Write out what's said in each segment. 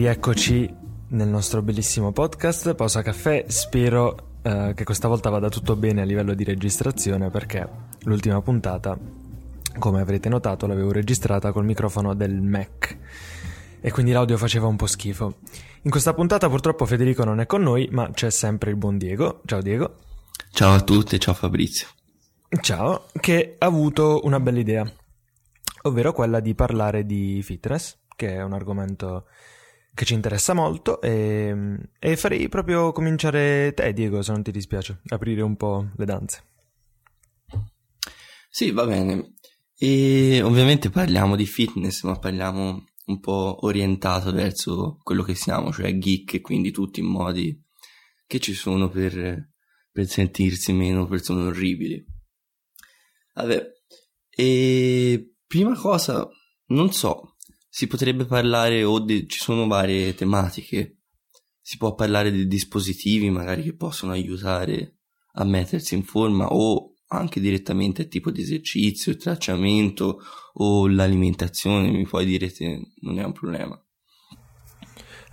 rieccoci nel nostro bellissimo podcast Pausa Caffè. Spero eh, che questa volta vada tutto bene a livello di registrazione perché l'ultima puntata, come avrete notato, l'avevo registrata col microfono del Mac e quindi l'audio faceva un po' schifo. In questa puntata purtroppo Federico non è con noi, ma c'è sempre il buon Diego. Ciao Diego. Ciao a tutti, ciao Fabrizio. Ciao, che ha avuto una bella idea, ovvero quella di parlare di fitness, che è un argomento che ci interessa molto e, e, farei proprio cominciare te Diego se non ti dispiace, aprire un po' le danze. Sì, va bene. E ovviamente parliamo di fitness, ma parliamo un po' orientato verso quello che siamo, cioè geek e quindi tutti i modi che ci sono per, per sentirsi meno persone orribili. Vabbè, e prima cosa, non so, si potrebbe parlare o di, ci sono varie tematiche, si può parlare di dispositivi magari che possono aiutare a mettersi in forma o anche direttamente tipo di esercizio, il tracciamento o l'alimentazione, mi puoi dire se non è un problema.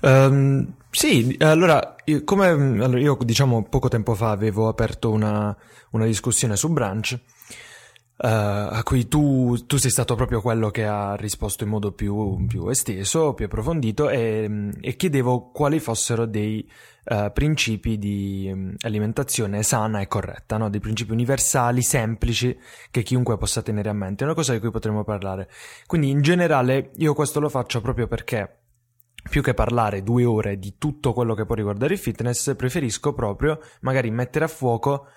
Um, sì, allora, come allora io diciamo poco tempo fa avevo aperto una, una discussione su Branch a cui tu, tu, sei stato proprio quello che ha risposto in modo più, più esteso, più approfondito e, e chiedevo quali fossero dei uh, principi di um, alimentazione sana e corretta, no? dei principi universali, semplici, che chiunque possa tenere a mente, una cosa di cui potremmo parlare. Quindi in generale io questo lo faccio proprio perché più che parlare due ore di tutto quello che può riguardare il fitness, preferisco proprio magari mettere a fuoco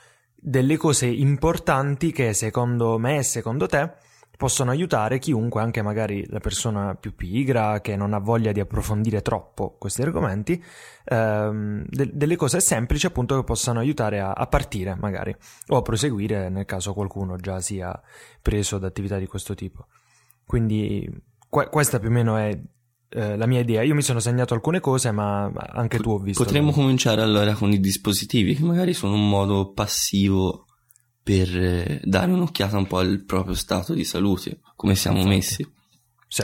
delle cose importanti che secondo me e secondo te possono aiutare chiunque, anche magari la persona più pigra che non ha voglia di approfondire troppo questi argomenti, ehm, de- delle cose semplici appunto che possano aiutare a-, a, partire magari o a proseguire nel caso qualcuno già sia preso da attività di questo tipo. Quindi que- questa più o meno è eh, la mia idea. Io mi sono segnato alcune cose, ma anche tu ho visto. Potremmo cominciare allora con i dispositivi, che magari sono un modo passivo per eh, dare un'occhiata un po' al proprio stato di salute, come siamo Infatti. messi. Sì.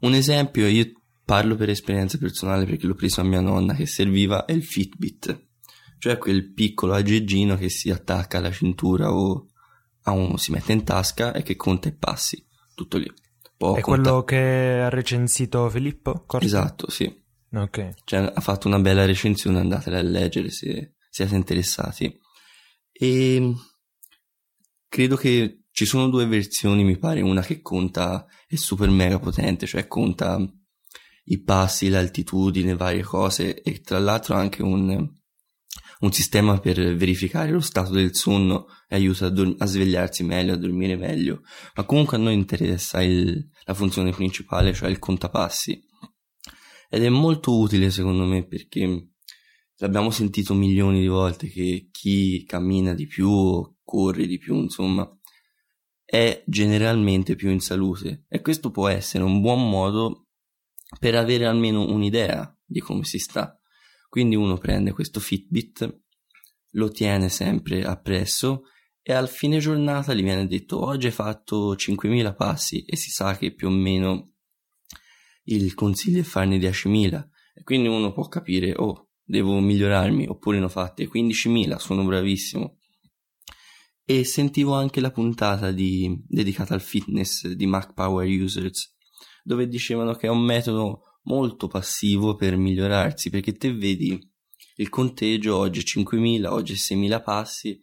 Un esempio, io parlo per esperienza personale perché l'ho preso a mia nonna che serviva, è il Fitbit, cioè quel piccolo aggeggino che si attacca alla cintura o a uno si mette in tasca e che conta i passi, tutto lì. È quello che ha recensito Filippo? Corto? Esatto, sì. Ok. Cioè, ha fatto una bella recensione, andatela a leggere se siete interessati. E credo che ci sono due versioni, mi pare, una che conta è super mega potente, cioè conta i passi, l'altitudine, varie cose e tra l'altro anche un, un sistema per verificare lo stato del sonno e aiuta a, do- a, svegliarsi meglio, a dormire meglio. Ma comunque a noi interessa il, la funzione principale, cioè il contapassi. Ed è molto utile secondo me perché l'abbiamo sentito milioni di volte che chi cammina di più, corre di più, insomma, è generalmente più in salute e questo può essere un buon modo per avere almeno un'idea di come si sta. Quindi uno prende questo Fitbit, lo tiene sempre appresso e al fine giornata gli viene detto oggi hai fatto 5.000 passi e si sa che più o meno il consiglio è farne 10.000 e quindi uno può capire oh devo migliorarmi oppure ne ho fatte 15.000 sono bravissimo e sentivo anche la puntata di, dedicata al fitness di Mac Power Users dove dicevano che è un metodo molto passivo per migliorarsi perché te vedi il conteggio oggi è 5.000 oggi è 6.000 passi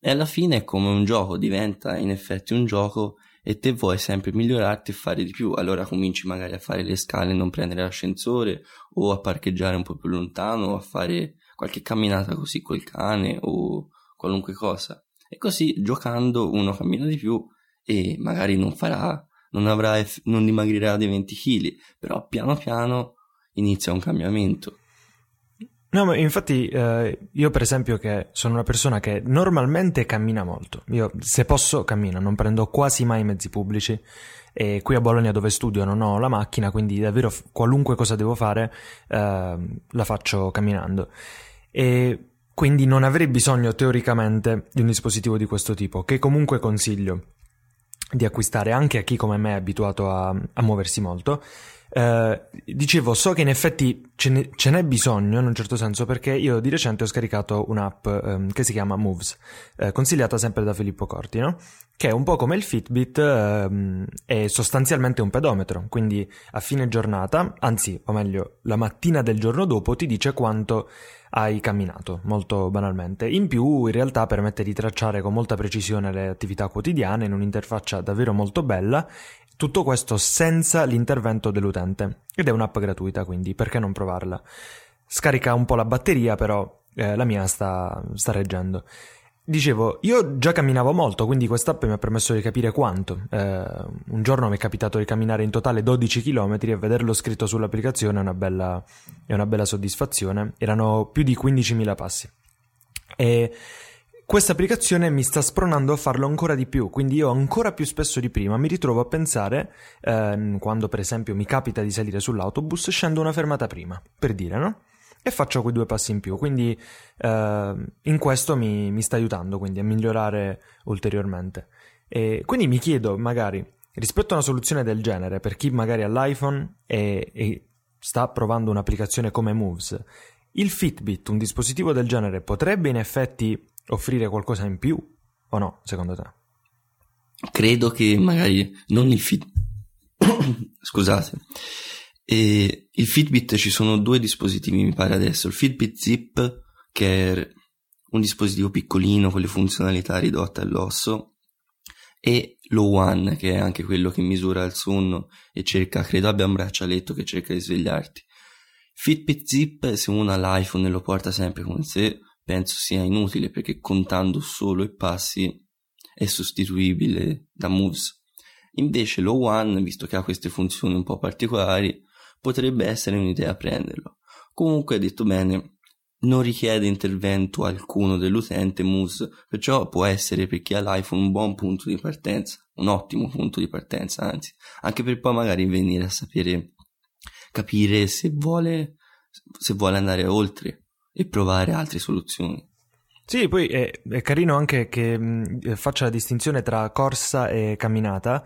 e alla fine è come un gioco, diventa in effetti un gioco e te vuoi sempre migliorarti e fare di più. Allora cominci magari a fare le scale e non prendere l'ascensore o a parcheggiare un po' più lontano o a fare qualche camminata così col cane o qualunque cosa. E così giocando uno cammina di più e magari non farà, non avrà, non dimagrirà dei 20 kg, però piano piano inizia un cambiamento. No, ma infatti eh, io per esempio che sono una persona che normalmente cammina molto, io se posso cammino, non prendo quasi mai mezzi pubblici e qui a Bologna dove studio non ho la macchina, quindi davvero qualunque cosa devo fare eh, la faccio camminando e quindi non avrei bisogno teoricamente di un dispositivo di questo tipo, che comunque consiglio di acquistare anche a chi come me è abituato a, a muoversi molto Uh, dicevo, so che in effetti ce, ne, ce, n'è bisogno in un certo senso perché io di recente ho scaricato un'app um, che si chiama Moves, uh, consigliata sempre da Filippo Corti, no? che è un po' come il Fitbit, uh, è sostanzialmente un pedometro, quindi a fine giornata, anzi, o meglio, la mattina del giorno dopo ti dice quanto hai camminato, molto banalmente. In più, in realtà permette di tracciare con molta precisione le attività quotidiane in un'interfaccia davvero molto bella tutto questo senza l'intervento dell'utente. Ed è un'app gratuita, quindi perché non provarla? Scarica un po' la batteria, però eh, la mia sta, sta reggendo. Dicevo, io già camminavo molto, quindi quest'app mi ha permesso di capire quanto. Eh, un giorno mi è capitato di camminare in totale 12 km e vederlo scritto sull'applicazione è una bella, è una bella soddisfazione. Erano più di 15.000 passi. E questa applicazione mi sta spronando a farlo ancora di più, quindi io ancora più spesso di prima mi ritrovo a pensare, ehm, quando per esempio mi capita di salire sull'autobus, scendo una fermata prima, per dire, no? E faccio quei due passi in più, quindi eh, in questo mi, mi, sta aiutando quindi a migliorare ulteriormente. E quindi mi chiedo, magari, rispetto a una soluzione del genere, per chi magari ha l'iPhone e, e sta provando un'applicazione come Moves, il Fitbit, un dispositivo del genere, potrebbe in effetti offrire qualcosa in più o no, secondo te? Credo che magari non il Fit... Scusate. E il Fitbit ci sono due dispositivi, mi pare adesso. Il Fitbit Zip, che è un dispositivo piccolino con le funzionalità ridotte all'osso, e lo One, che è anche quello che misura il sonno e cerca, credo abbia un braccialetto che cerca di svegliarti. Fitbit Zip, se uno ha l'iPhone e lo porta sempre con sé, penso sia inutile perché contando solo i passi è sostituibile da Moves. Invece lo One, visto che ha queste funzioni un po' particolari, potrebbe essere un'idea prenderlo. Comunque, detto bene, non richiede intervento alcuno dell'utente Moves, perciò può essere per chi ha l'iPhone un buon punto di partenza, un ottimo punto di partenza, anzi, anche per poi magari venire a sapere, capire se vuole, se vuole andare oltre e provare altre soluzioni. Sì, poi è, è carino anche che mh, faccia la distinzione tra corsa e camminata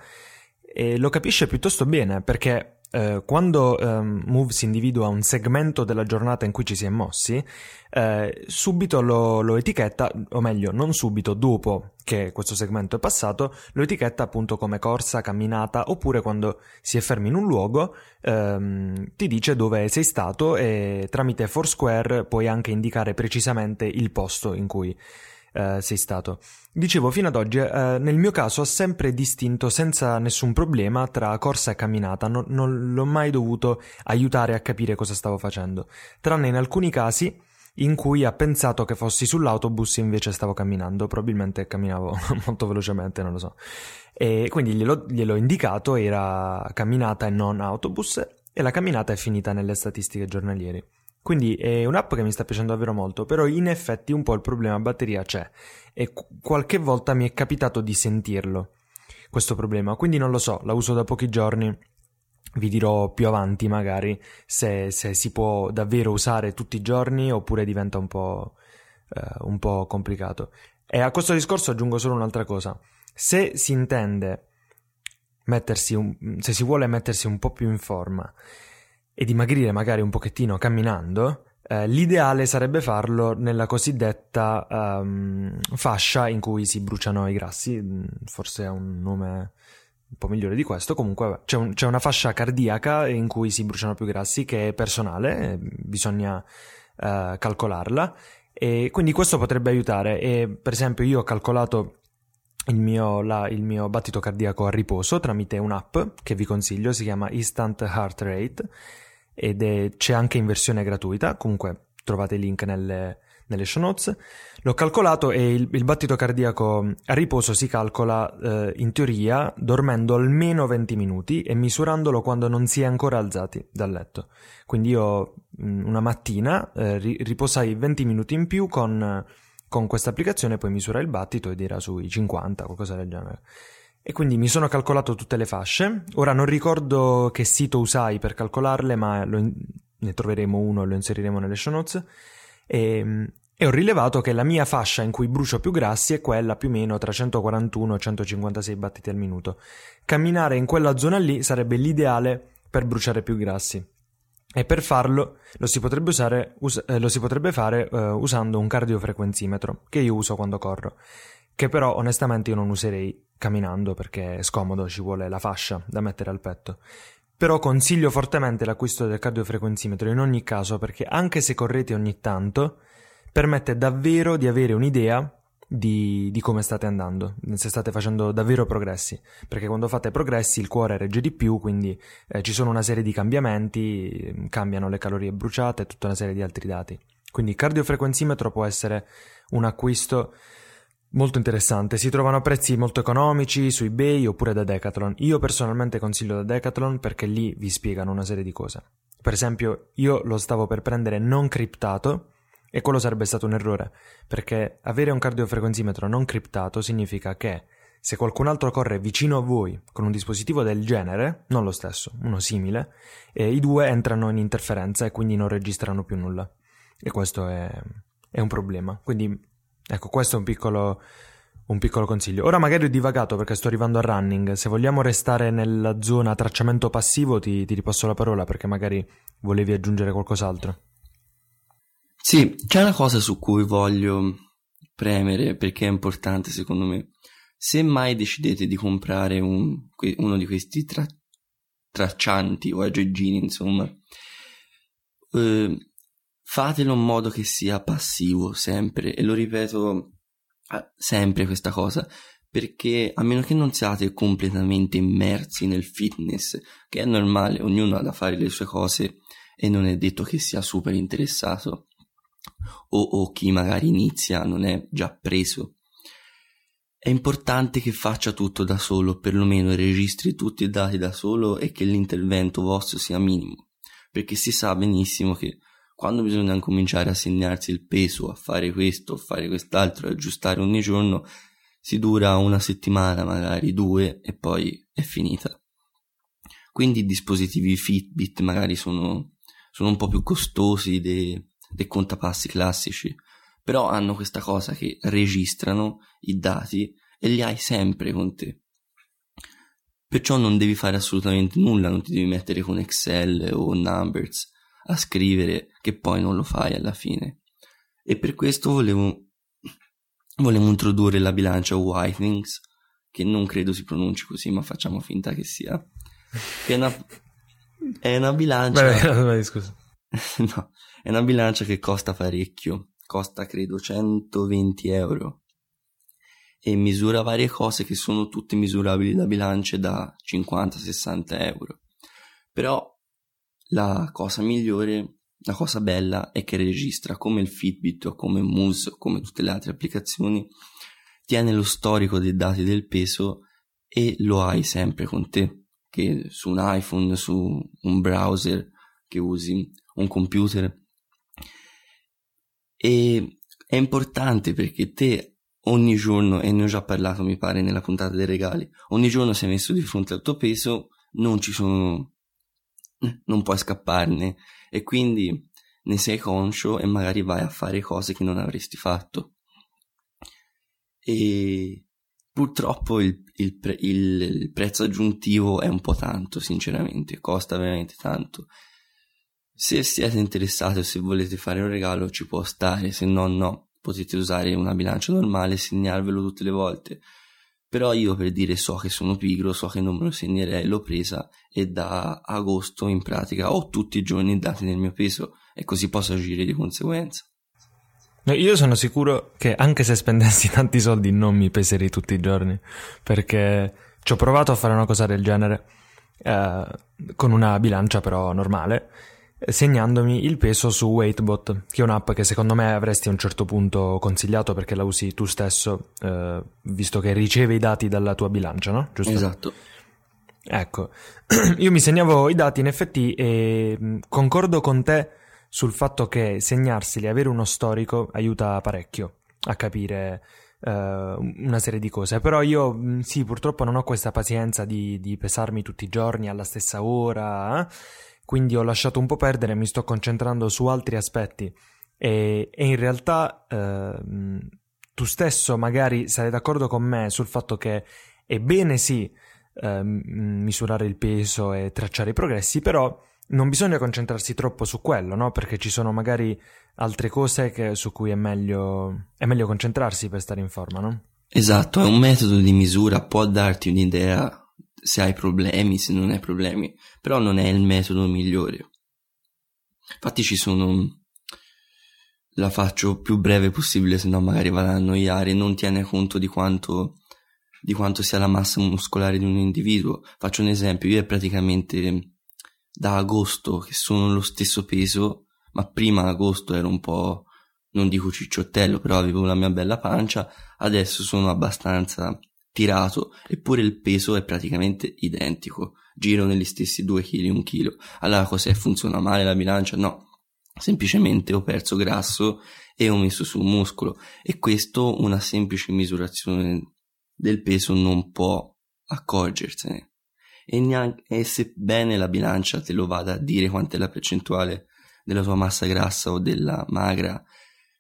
e lo capisce piuttosto bene perché eh, quando ehm, Move si individua un segmento della giornata in cui ci si è mossi, eh, subito lo, lo, etichetta, o meglio, non subito, dopo che questo segmento è passato, lo etichetta appunto come corsa, camminata, oppure quando si è fermi in un luogo, ehm, ti dice dove sei stato e tramite Foursquare puoi anche indicare precisamente il posto in cui eh, sei stato. Dicevo, fino ad oggi, eh, nel mio caso ho sempre distinto senza nessun problema tra corsa e camminata, non, non l'ho mai dovuto aiutare a capire cosa stavo facendo, tranne in alcuni casi in cui ha pensato che fossi sull'autobus e invece stavo camminando, probabilmente camminavo molto velocemente, non lo so. E quindi glielo, gliel'ho indicato, era camminata e non autobus, e la camminata è finita nelle statistiche giornaliere. Quindi è un'app che mi sta piacendo davvero molto, però in effetti un po' il problema batteria c'è e qualche volta mi è capitato di sentirlo questo problema, quindi non lo so, la uso da pochi giorni, vi dirò più avanti magari se, se si può davvero usare tutti i giorni oppure diventa un po', eh, un po' complicato. E a questo discorso aggiungo solo un'altra cosa, se si intende mettersi un, se si vuole mettersi un po' più in forma e dimagrire magari un pochettino camminando, eh, l'ideale sarebbe farlo nella cosiddetta um, fascia in cui si bruciano i grassi, mm, forse ha un nome un po' migliore di questo, comunque c'è, un, c'è, una fascia cardiaca in cui si bruciano più grassi che è personale, bisogna uh, calcolarla. E quindi questo potrebbe aiutare. E per esempio io ho calcolato il mio, la, il mio, battito cardiaco a riposo tramite un'app che vi consiglio, si chiama Instant Heart Rate ed è, c'è anche in versione gratuita, comunque trovate il link nelle, nelle show notes. L'ho calcolato e il, il battito cardiaco a riposo si calcola eh, in teoria dormendo almeno 20 minuti e misurandolo quando non si è ancora alzati dal letto. Quindi io una mattina eh, riposai 20 minuti in più con con questa applicazione puoi misurare il battito ed era sui 50, qualcosa del genere. E quindi mi sono calcolato tutte le fasce. Ora non ricordo che sito usai per calcolarle, ma in... ne troveremo uno e lo inseriremo nelle show notes. E, e ho rilevato che la mia fascia in cui brucio più grassi è quella più o meno tra 141 e 156 battiti al minuto. Camminare in quella zona lì sarebbe l'ideale per bruciare più grassi. E per farlo lo si potrebbe, usare, us- eh, lo si potrebbe fare eh, usando un cardiofrequenzimetro, che io uso quando corro, che però onestamente io non userei camminando perché è scomodo, ci vuole la fascia da mettere al petto. Però consiglio fortemente l'acquisto del cardiofrequenzimetro in ogni caso perché anche se correte ogni tanto, permette davvero di avere un'idea di, di, come state andando, se state facendo davvero progressi, perché quando fate progressi il cuore regge di più, quindi eh, ci sono una serie di cambiamenti, cambiano le calorie bruciate e tutta una serie di altri dati. Quindi il cardiofrequenzimetro può essere un acquisto molto interessante, si trovano a prezzi molto economici su eBay oppure da Decathlon. Io personalmente consiglio da Decathlon perché lì vi spiegano una serie di cose. Per esempio, io lo stavo per prendere non criptato, e quello sarebbe stato un errore, perché avere un cardiofrequenzimetro non criptato significa che se qualcun altro corre vicino a voi con un dispositivo del genere, non lo stesso, uno simile, i due entrano in interferenza e quindi non registrano più nulla. E questo è, è un problema. Quindi, ecco, questo è un piccolo, un piccolo consiglio. Ora magari ho divagato perché sto arrivando a running. Se vogliamo restare nella zona tracciamento passivo, ti, ti ripasso la parola perché magari volevi aggiungere qualcos'altro. Sì, c'è una cosa su cui voglio premere perché è importante secondo me. Se mai decidete di comprare un, uno di questi tra, traccianti o aggeggini, insomma, eh, fatelo in modo che sia passivo sempre, e lo ripeto eh, sempre questa cosa, perché a meno che non siate completamente immersi nel fitness, che è normale, ognuno ha da fare le sue cose e non è detto che sia super interessato o, o chi magari inizia non è già preso. È importante che faccia tutto da solo, perlomeno registri tutti i dati da solo e che l'intervento vostro sia minimo, perché si sa benissimo che quando bisogna cominciare a segnarsi il peso, a fare questo, a fare quest'altro, aggiustare ogni giorno, si dura una settimana, magari due, e poi è finita. Quindi i dispositivi Fitbit magari sono, sono un po' più costosi dei, dei contapassi classici, però hanno questa cosa che registrano i dati e li hai sempre con te. Perciò non devi fare assolutamente nulla, non ti devi mettere con Excel o Numbers a scrivere che poi non lo fai alla fine. E per questo volevo, volevo introdurre la bilancia Whitings, che non credo si pronunci così, ma facciamo finta che sia. Che è una, è una bilancia. Beh, scusa. no, è una bilancia che costa parecchio, costa credo 120 euro e misura varie cose che sono tutte misurabili da bilance da 50-60 euro. Però la cosa migliore, la cosa bella è che registra come il Fitbit o come Moose o come tutte le altre applicazioni, tiene lo storico dei dati del peso e lo hai sempre con te, che su un iPhone, su un browser che usi, un computer. E è importante perché te ogni giorno, e ne ho già parlato mi pare nella puntata dei regali, ogni giorno sei messo di fronte al tuo peso, non ci sono, non puoi scapparne e quindi ne sei conscio e magari vai a fare cose che non avresti fatto. E purtroppo il, il, pre, il, il prezzo aggiuntivo è un po' tanto, sinceramente, costa veramente tanto se siete interessati o se volete fare un regalo ci può stare, se no no, potete usare una bilancia normale e segnarvelo tutte le volte. Però io per dire so che sono pigro, so che non me lo segnerei, l'ho presa e da agosto in pratica ho tutti i giorni dati nel mio peso e così posso agire di conseguenza. Io sono sicuro che anche se spendessi tanti soldi non mi peserei tutti i giorni, perché ci ho provato a fare una cosa del genere, eh, con una bilancia però normale, segnandomi il peso su Weightbot, che è un'app che secondo me avresti a un certo punto consigliato perché la usi tu stesso, eh, visto che riceve i dati dalla tua bilancia, no? Giusto? Esatto. Ecco, io mi segnavo i dati in effetti e mm, concordo con te sul fatto che segnarseli, avere uno storico aiuta parecchio a capire uh, una serie di cose. Però io mm, sì, purtroppo non ho questa pazienza di, di pesarmi tutti i giorni alla stessa ora. Eh? Quindi ho lasciato un po' perdere, mi sto concentrando su altri aspetti e, e in realtà eh, tu stesso magari sarai d'accordo con me sul fatto che è bene sì eh, misurare il peso e tracciare i progressi, però non bisogna concentrarsi troppo su quello, no? Perché ci sono magari altre cose che, su cui è meglio, è meglio concentrarsi per stare in forma, no? Esatto, è un metodo di misura, può darti un'idea se hai problemi, se non hai problemi, però non è il metodo migliore. Infatti ci sono la faccio più breve possibile, se no magari vado ad annoiare, non tiene conto di quanto, di quanto sia la massa muscolare di un individuo. Faccio un esempio, io è praticamente da agosto che sono lo stesso peso, ma prima agosto ero un po', non dico cicciottello, però avevo la mia bella pancia, adesso sono abbastanza tirato, eppure il peso è praticamente identico, giro negli stessi 2 kg, 1 kg. Allora cos'è? Funziona male la bilancia? No, semplicemente ho perso grasso e ho messo su muscolo e questo una semplice misurazione del peso non può accorgersene e, neanche, e sebbene la bilancia te lo vada a dire quant'è la percentuale della tua massa grassa o della magra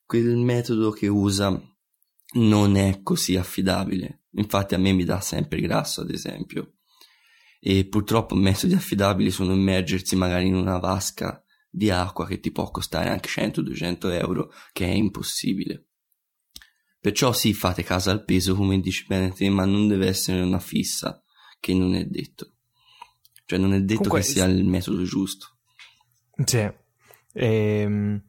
quel metodo che usa non è così affidabile infatti a me mi dà sempre grasso ad esempio e purtroppo metodi affidabili sono immergersi magari in una vasca di acqua che ti può costare anche 100-200 euro, che è impossibile. Perciò sì, fate caso al peso, come dici bene te, ma non deve essere una fissa, che non è detto. Cioè non è detto Comunque, che sia il metodo giusto. Sì. Ehm...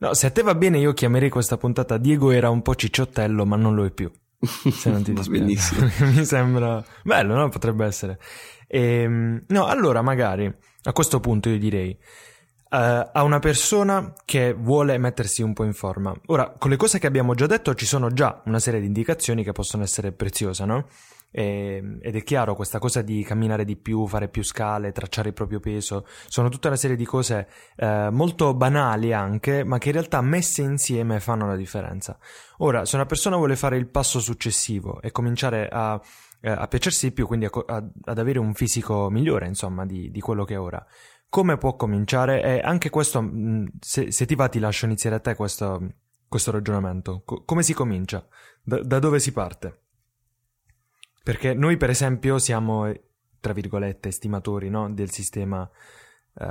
No, se a te va bene io chiamerei questa puntata Diego era un po' cicciottello, ma non lo è più. Se non ti dispiace. benissimo. Mi sembra bello, no? Potrebbe essere. Ehm... No, allora magari a questo punto io direi uh, a una persona che vuole mettersi un po' in forma. Ora, con le cose che abbiamo già detto ci sono già una serie di indicazioni che possono essere preziose, no? E, ed è chiaro questa cosa di camminare di più, fare più scale, tracciare il proprio peso, sono tutta una serie di cose eh, molto banali anche, ma che in realtà messe insieme fanno la differenza. Ora, se una persona vuole fare il passo successivo e cominciare a, eh, a piacersi di più, quindi a, a, ad avere un fisico migliore, insomma, di, di quello che è ora, come può cominciare? E anche questo, mm, se, se, ti va, ti lascio iniziare a te questo, questo ragionamento. Co- come si comincia? Da, da, dove si parte? Perché noi, per esempio, siamo, tra virgolette, estimatori no? del sistema uh,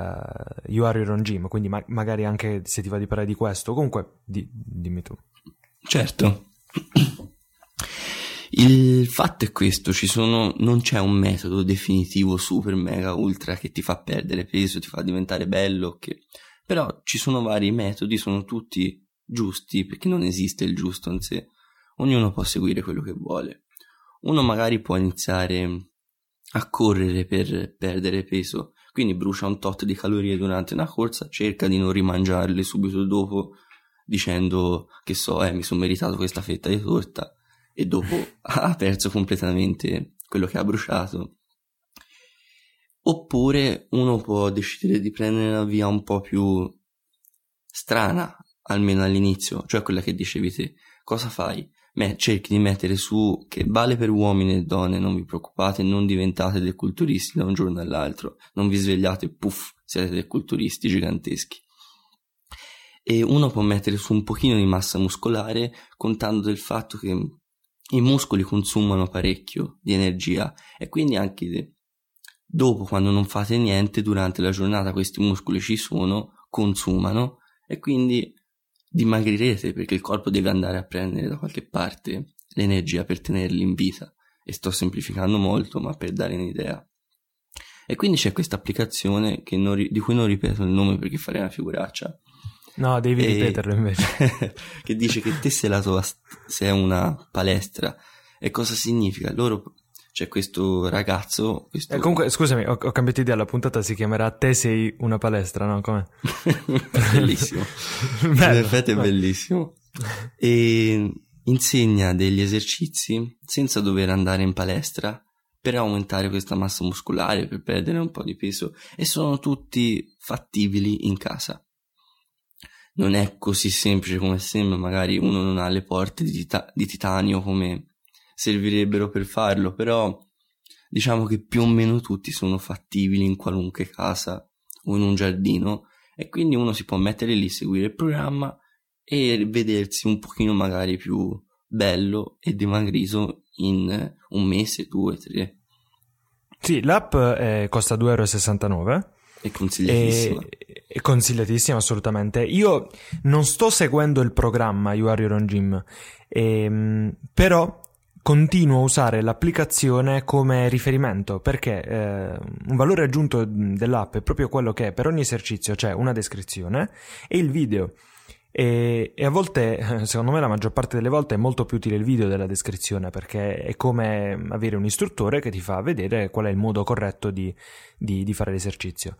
You Are Your Own Gym, quindi ma- magari anche se ti va di parlare di questo, comunque di- dimmi tu. Certo. Il fatto è questo, sono, non c'è un metodo definitivo super mega ultra che ti fa perdere peso, ti fa diventare bello, che... però ci sono vari metodi, sono tutti giusti perché non esiste il giusto in sé, ognuno può seguire quello che vuole. Uno magari può iniziare a correre per perdere peso, quindi brucia un tot di calorie durante una corsa, cerca di non rimangiarle subito dopo dicendo che so, eh, mi sono meritato questa fetta di torta e dopo ha perso completamente quello che ha bruciato. Oppure uno può decidere di prendere una via un po' più strana, almeno all'inizio, cioè quella che dicevi te. Cosa fai? Beh, cerchi di mettere su che vale per uomini e donne, non vi preoccupate, non diventate dei culturisti da un giorno all'altro, non vi svegliate puff, siete dei culturisti giganteschi. E uno può mettere su un pochino di massa muscolare contando del fatto che i muscoli consumano parecchio di energia e quindi anche dopo quando non fate niente durante la giornata questi muscoli ci sono, consumano e quindi dimagrirete perché il corpo deve andare a prendere da qualche parte l'energia per tenerli in vita e sto semplificando molto ma per dare un'idea e quindi c'è questa applicazione ri- di cui non ripeto il nome perché farei una figuraccia No, devi e... ripeterlo invece. che dice che te sei, la tua, sei una palestra. E cosa significa? Loro c'è questo ragazzo. Questo... Eh, comunque, scusami, ho, ho, cambiato idea. La puntata si chiamerà Te sei una palestra, no? Come? bellissimo. Bello, In effetti è no. bellissimo. E insegna degli esercizi senza dover andare in palestra per aumentare questa massa muscolare, per perdere un po' di peso. E sono tutti fattibili in casa non è così semplice come sembra, magari uno non ha le porte di, tita- di titanio come servirebbero per farlo, però diciamo che più o meno tutti sono fattibili in qualunque casa o in un giardino e quindi uno si può mettere lì, seguire il programma e vedersi un pochino magari più bello e dimagrito in un mese, due, tre. Sì, l'app eh, costa 2,69 euro. È consigliatissima. È, è consigliatissima assolutamente. Io non sto seguendo il programma You Are Your Own Gym, ehm, però continuo a usare l'applicazione come riferimento perché eh, un valore aggiunto dell'app è proprio quello che per ogni esercizio c'è una descrizione e il video. E, e, a volte, secondo me la maggior parte delle volte è molto più utile il video della descrizione perché è come avere un istruttore che ti fa vedere qual è il modo corretto di, di, di fare l'esercizio.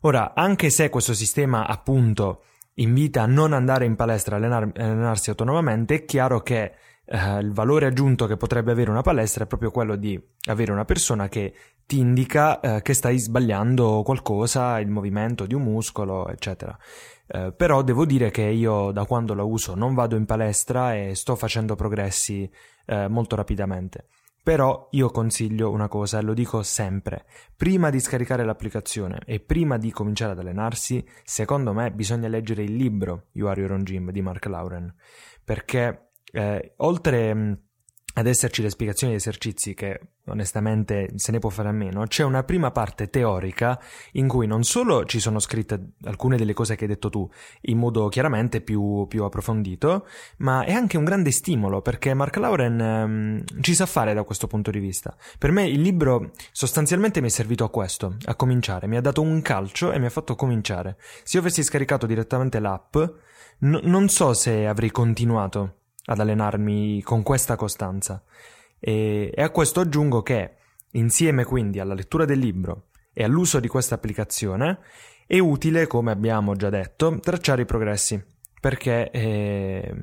Ora, anche se questo sistema appunto invita a non andare in palestra a allenar, allenarsi autonomamente, è chiaro che eh, il valore aggiunto che potrebbe avere una palestra è proprio quello di avere una persona che ti indica eh, che stai sbagliando qualcosa, il movimento di un muscolo, eccetera. Eh, però devo dire che io da quando la uso non vado in palestra e sto facendo progressi eh, molto rapidamente. Però io consiglio una cosa e lo dico sempre, prima di scaricare l'applicazione e prima di cominciare ad allenarsi, secondo me bisogna leggere il libro You Are Your Own Gym di Mark Lauren, perché eh, oltre ad esserci le spiegazioni di esercizi che onestamente se ne può fare a meno, c'è una prima parte teorica in cui non solo ci sono scritte alcune delle cose che hai detto tu in modo chiaramente più, più approfondito, ma è anche un grande stimolo perché Mark Lauren ehm, ci sa fare da questo punto di vista. Per me il libro sostanzialmente mi è servito a questo, a cominciare, mi ha dato un calcio e mi ha fatto cominciare. Se io avessi scaricato direttamente l'app, n- non so se avrei continuato ad allenarmi con questa costanza. E, e a questo aggiungo che, insieme quindi alla lettura del libro e all'uso di questa applicazione, è utile, come abbiamo già detto, tracciare i progressi, perché è,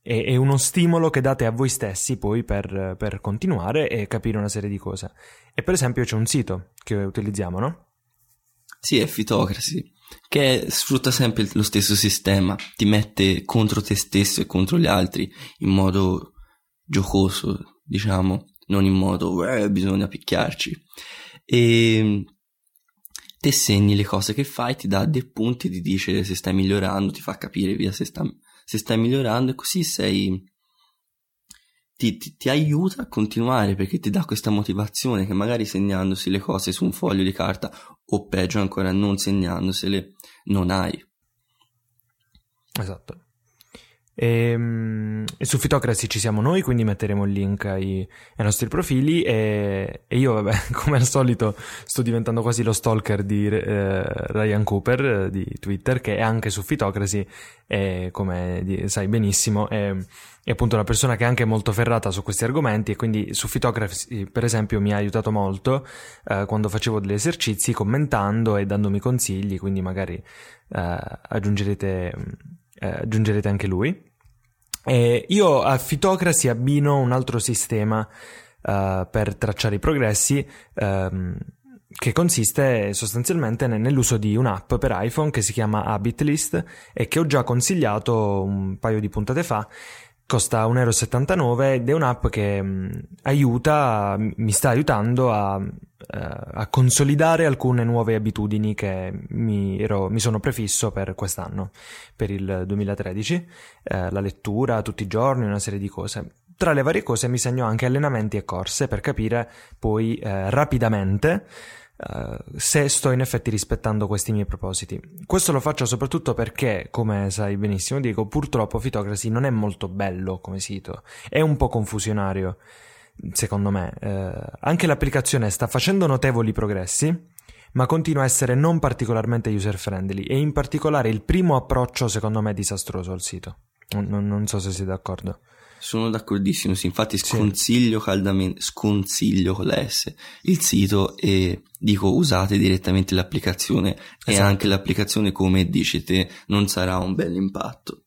è, è uno stimolo che date a voi stessi poi per, per, continuare e capire una serie di cose. E per esempio c'è un sito che utilizziamo, no? Sì, è Fitocracy che sfrutta sempre lo stesso sistema, ti mette contro te stesso e contro gli altri in modo giocoso, diciamo, non in modo eh, bisogna picchiarci. E te segni le cose che fai, ti dà dei punti, ti dice se stai migliorando, ti fa capire via se, sta, se stai migliorando e così sei ti, ti, ti, aiuta a continuare perché ti dà questa motivazione che magari segnandosi le cose su un foglio di carta o peggio ancora non segnandosele non hai. Esatto. E, ehm, e, su Fitocracy ci siamo noi, quindi metteremo il link ai, ai nostri profili e, e, io, vabbè, come al solito, sto diventando quasi lo stalker di eh, Ryan Cooper eh, di Twitter, che è anche su Fitocracy e come di, sai benissimo è, è, appunto una persona che è anche molto ferrata su questi argomenti e quindi su Fitocracy, per esempio, mi ha aiutato molto eh, quando facevo degli esercizi commentando e dandomi consigli, quindi magari eh, aggiungerete eh, aggiungerete anche lui. E io a Fitocracy abbino un altro sistema uh, per tracciare i progressi um, che consiste sostanzialmente nell'uso di un'app per iPhone che si chiama Habit List e che ho già consigliato un paio di puntate fa costa 1,79 euro ed è un'app che mh, aiuta, mi sta aiutando a, uh, a, consolidare alcune nuove abitudini che mi, ero, mi, sono prefisso per quest'anno, per il 2013, uh, eh, la lettura tutti i giorni, una serie di cose. Tra le varie cose mi segno anche allenamenti e corse per capire poi uh, rapidamente Uh, se sto in effetti rispettando questi miei propositi. Questo lo faccio soprattutto perché, come sai benissimo Diego, purtroppo Fitocracy non è molto bello come sito, è un po' confusionario, secondo me. Uh, anche l'applicazione sta facendo notevoli progressi, ma continua a essere non particolarmente user friendly e in particolare il primo approccio secondo me è disastroso al sito. Non, non so se siete d'accordo. Sono d'accordissimo, sì, infatti sconsiglio sì. caldamente, sconsiglio con la S il sito e dico usate direttamente l'applicazione esatto. e anche l'applicazione come dici te non sarà un bel impatto.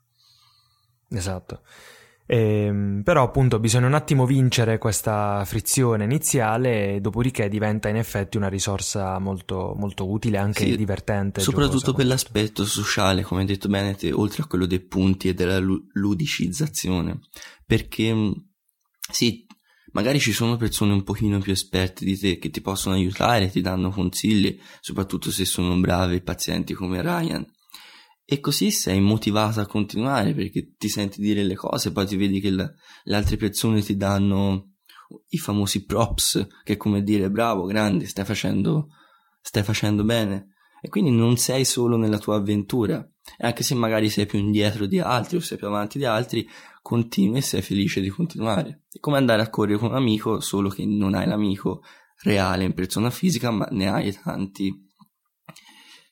Esatto. Eh, però appunto bisogna un attimo vincere questa frizione iniziale, dopodiché diventa in effetti una risorsa molto, molto utile, anche sì, divertente. Soprattutto per l'aspetto sociale, come hai detto bene te, oltre a quello dei punti e della ludicizzazione. Perché mm, sì, magari ci sono persone un pochino più esperte di te che ti possono aiutare, ti danno consigli, soprattutto se sono bravi pazienti come Ryan e così sei motivato a continuare perché ti senti dire le cose, poi ti vedi che la, le altre persone ti danno i famosi props, che è come dire bravo, grande, stai facendo, stai facendo bene. E quindi non sei solo nella tua avventura, e anche se magari sei più indietro di altri o sei più avanti di altri, continui e sei felice di continuare. È come andare a correre con un amico, solo che non hai l'amico reale in persona fisica, ma ne hai tanti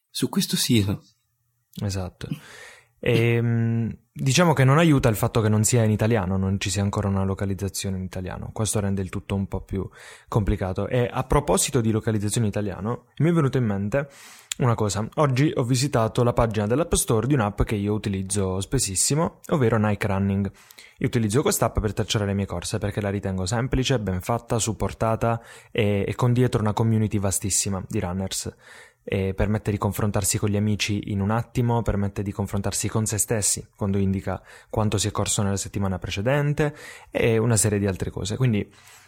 su questo sito. Esatto. E, ehm, diciamo che non aiuta il fatto che non sia in italiano, non ci sia ancora una localizzazione in italiano. Questo rende il tutto un po' più complicato. E a proposito di localizzazione in italiano, mi è venuto in mente una cosa. Oggi ho visitato la pagina dell'App Store di un'app che io utilizzo spessissimo, ovvero Nike Running. Io utilizzo quest'app per tracciare le mie corse perché la ritengo semplice, ben fatta, supportata e, e con dietro una community vastissima di runners e permette di confrontarsi con gli amici in un attimo, permette di confrontarsi con se stessi quando indica quanto si è corso nella settimana precedente e una serie di altre cose. Quindi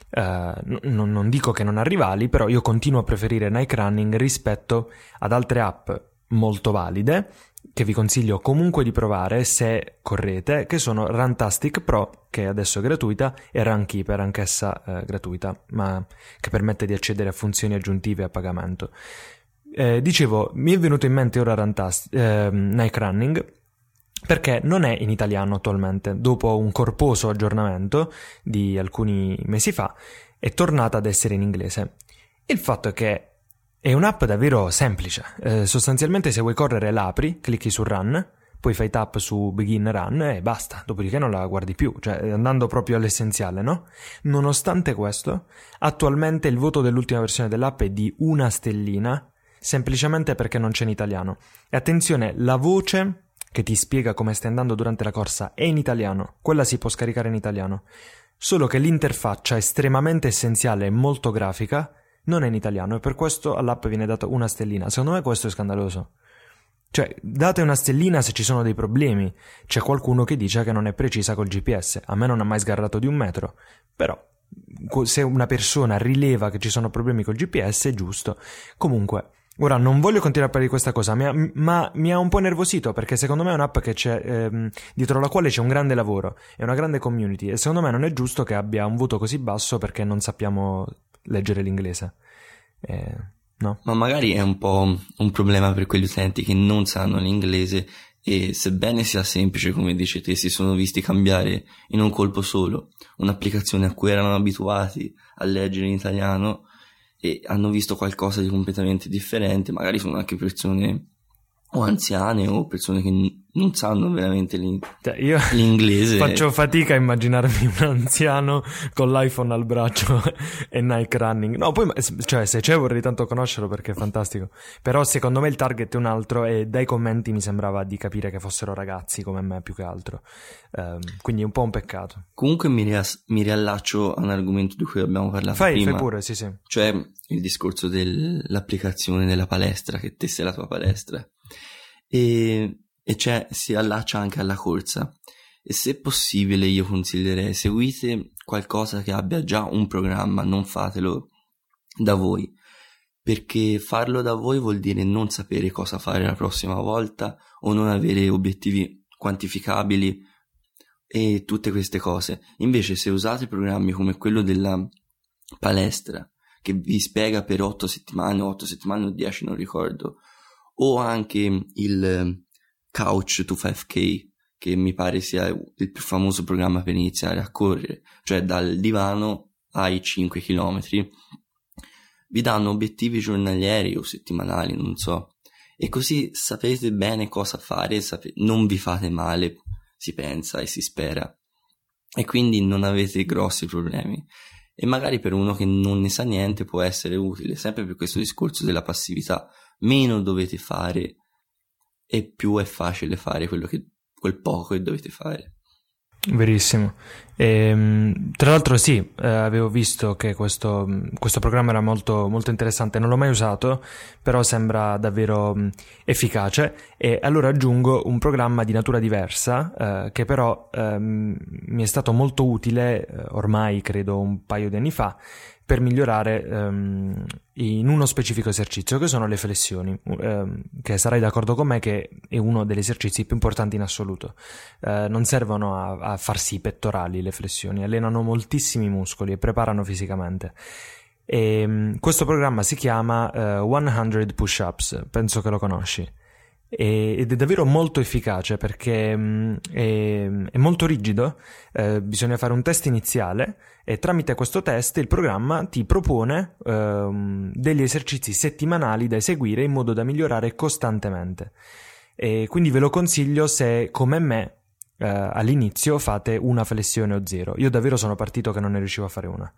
eh, n- non dico che non ha rivali, però io continuo a preferire Nike Running rispetto ad altre app molto valide che vi consiglio comunque di provare se correte, che sono Runtastic Pro, che adesso è gratuita, e Runkeeper, anch'essa eh, gratuita, ma che permette di accedere a funzioni aggiuntive a pagamento. Eh, dicevo, mi è venuto in mente ora Rantast- eh, Nike Running perché non è in italiano attualmente. Dopo un corposo aggiornamento di alcuni mesi fa, è tornata ad essere in inglese. Il fatto è che è un'app davvero semplice. Eh, sostanzialmente, se vuoi correre, l'apri, clicchi su Run, poi fai tap su Begin Run e basta. Dopodiché non la guardi più, cioè andando proprio all'essenziale, no? Nonostante questo, attualmente il voto dell'ultima versione dell'app è di una stellina semplicemente perché non c'è in italiano. E attenzione, la voce che ti spiega come stai andando durante la corsa è in italiano, quella si può scaricare in italiano. Solo che l'interfaccia estremamente essenziale e molto grafica non è in italiano e per questo all'app viene data una stellina. Secondo me questo è scandaloso. Cioè, date una stellina se ci sono dei problemi. C'è qualcuno che dice che non è precisa col GPS. A me non ha mai sgarrato di un metro. Però, se una persona rileva che ci sono problemi col GPS, è giusto. Comunque, Ora, non voglio continuare a parlare di questa cosa, ma, ma, mi ha un po' nervosito perché secondo me è un'app ehm, dietro la quale c'è un grande lavoro e una grande community e secondo me non è giusto che abbia un voto così basso perché non sappiamo leggere l'inglese. Eh, no? Ma magari è un po' un problema per quegli utenti che non sanno l'inglese e sebbene sia semplice, come dici te, si sono visti cambiare in un colpo solo un'applicazione a cui erano abituati a leggere in italiano e hanno visto qualcosa di completamente differente, magari sono anche persone o anziane o persone che non sanno veramente l'in- cioè, io l'inglese. Faccio fatica a immaginarmi un anziano con l'iPhone al braccio e Nike Running. No, poi, cioè, se c'è vorrei tanto conoscerlo perché è fantastico. Però secondo me il target è un altro e dai commenti mi sembrava di capire che fossero ragazzi come me più che altro. Um, quindi è un po' un peccato. Comunque mi, rias- mi riallaccio a un argomento di cui abbiamo parlato fai, prima. Fai pure, sì sì. Cioè il discorso dell'applicazione della palestra, che te sei la tua palestra. E e si allaccia anche alla corsa. E se possibile io consiglierei seguite qualcosa che abbia già un programma, non fatelo da voi, perché farlo da voi vuol dire non sapere cosa fare la prossima volta o non avere obiettivi quantificabili e tutte queste cose. Invece se usate programmi come quello della palestra che vi spiega per 8 settimane, 8 settimane o 10 non ricordo, o anche il Couch to 5K, che mi pare sia il più famoso programma per iniziare a correre, cioè dal divano ai 5 km. Vi danno obiettivi giornalieri o settimanali, non so, e così sapete bene cosa fare, sape- non vi fate male, si pensa e si spera, e quindi non avete grossi problemi. E magari per uno che non ne sa niente può essere utile, sempre per questo discorso della passività. Meno dovete fare e più è facile fare che, quel poco che dovete fare. Verissimo. E, ehm, tra l'altro sì, eh, avevo visto che questo, questo programma era molto, molto, interessante, non l'ho mai usato, però sembra davvero mh, efficace e allora aggiungo un programma di natura diversa eh, che però eh, mi è stato molto utile eh, ormai credo un paio di anni fa per migliorare um, in uno specifico esercizio, che sono le flessioni, um, che sarai d'accordo con me che è uno degli esercizi più importanti in assoluto. Uh, non servono a, a farsi i pettorali le flessioni, allenano moltissimi muscoli e preparano fisicamente. E, um, questo programma si chiama uh, 100 Push-Ups, penso che lo conosci ed è davvero molto efficace perché mm, è, è molto rigido, eh, bisogna fare un test iniziale e tramite questo test il programma ti propone eh, degli esercizi settimanali da eseguire in modo da migliorare costantemente. E quindi ve lo consiglio se come me eh, all'inizio fate una flessione o zero. Io davvero sono partito che non ne riuscivo a fare una.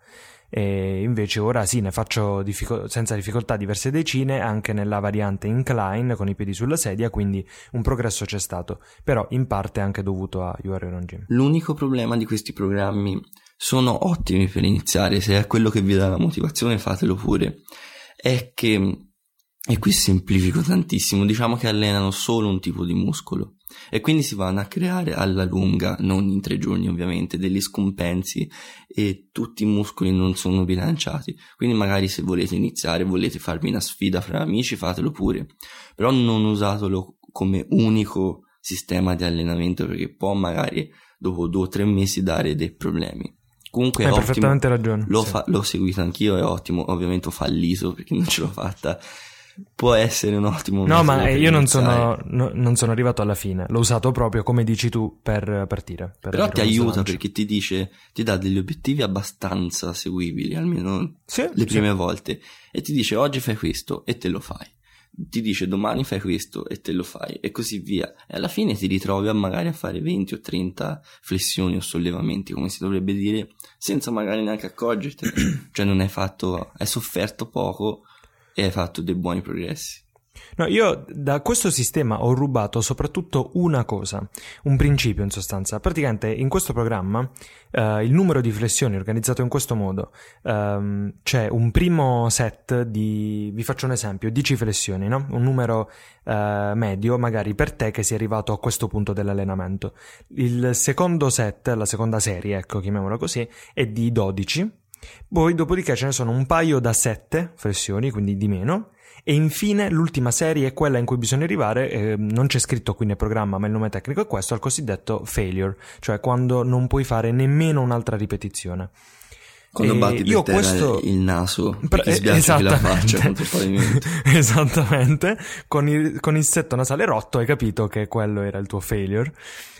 E invece ora sì ne faccio diffico- senza difficoltà diverse decine anche nella variante incline con i piedi sulla sedia quindi un progresso c'è stato. Però in parte anche dovuto a URL on Gym l'unico problema di questi programmi sono ottimi per iniziare se è quello che vi dà la motivazione fatelo pure. È che e qui semplifico tantissimo diciamo che allenano solo un tipo di muscolo e quindi si vanno a creare alla lunga, non in tre giorni ovviamente, degli scompensi e tutti i muscoli non sono bilanciati. Quindi magari se volete iniziare, volete farvi una sfida fra amici, fatelo pure, però non usatelo come unico sistema di allenamento perché può magari dopo due o tre mesi dare dei problemi. Comunque Hai è perfettamente ottimo. ragione. L'ho, sì. fa- l'ho seguito anch'io, è ottimo. Ovviamente ho fallito perché non ce l'ho fatta può essere un ottimo No, ma io non sono, no, non sono, arrivato alla fine. L'ho usato proprio, come dici tu, per partire. Per Però ti aiuta perché ti dice, ti dà degli obiettivi abbastanza seguibili, almeno sì, le prime sì. volte. E ti dice oggi fai questo e te lo fai. Ti dice domani fai questo e te lo fai e così via. E alla fine ti ritrovi a magari a fare 20 o 30 flessioni o sollevamenti, come si dovrebbe dire, senza magari neanche accorgerti. cioè non hai fatto, hai sofferto poco e hai fatto dei buoni progressi. No, io da questo sistema ho rubato soprattutto una cosa, un principio in sostanza. Praticamente in questo programma eh, il numero di flessioni organizzato in questo modo. Um, c'è un primo set di, vi faccio un esempio, 10 flessioni, no? un numero uh, medio magari per te che sei arrivato a questo punto dell'allenamento. Il secondo set, la seconda serie, ecco, chiamiamola così, è di 12 poi, dopodiché, ce ne sono un paio da 7 flessioni, quindi di meno. E infine l'ultima serie è quella in cui bisogna arrivare, eh, non c'è scritto qui nel programma, ma il nome tecnico è questo, al cosiddetto failure, cioè quando non puoi fare nemmeno un'altra ripetizione. Quando E batti io questo- il naso, Pre- ti sbianchi la faccia il pavimento. Esattamente, con il, con il setto nasale rotto hai capito che quello era il tuo failure.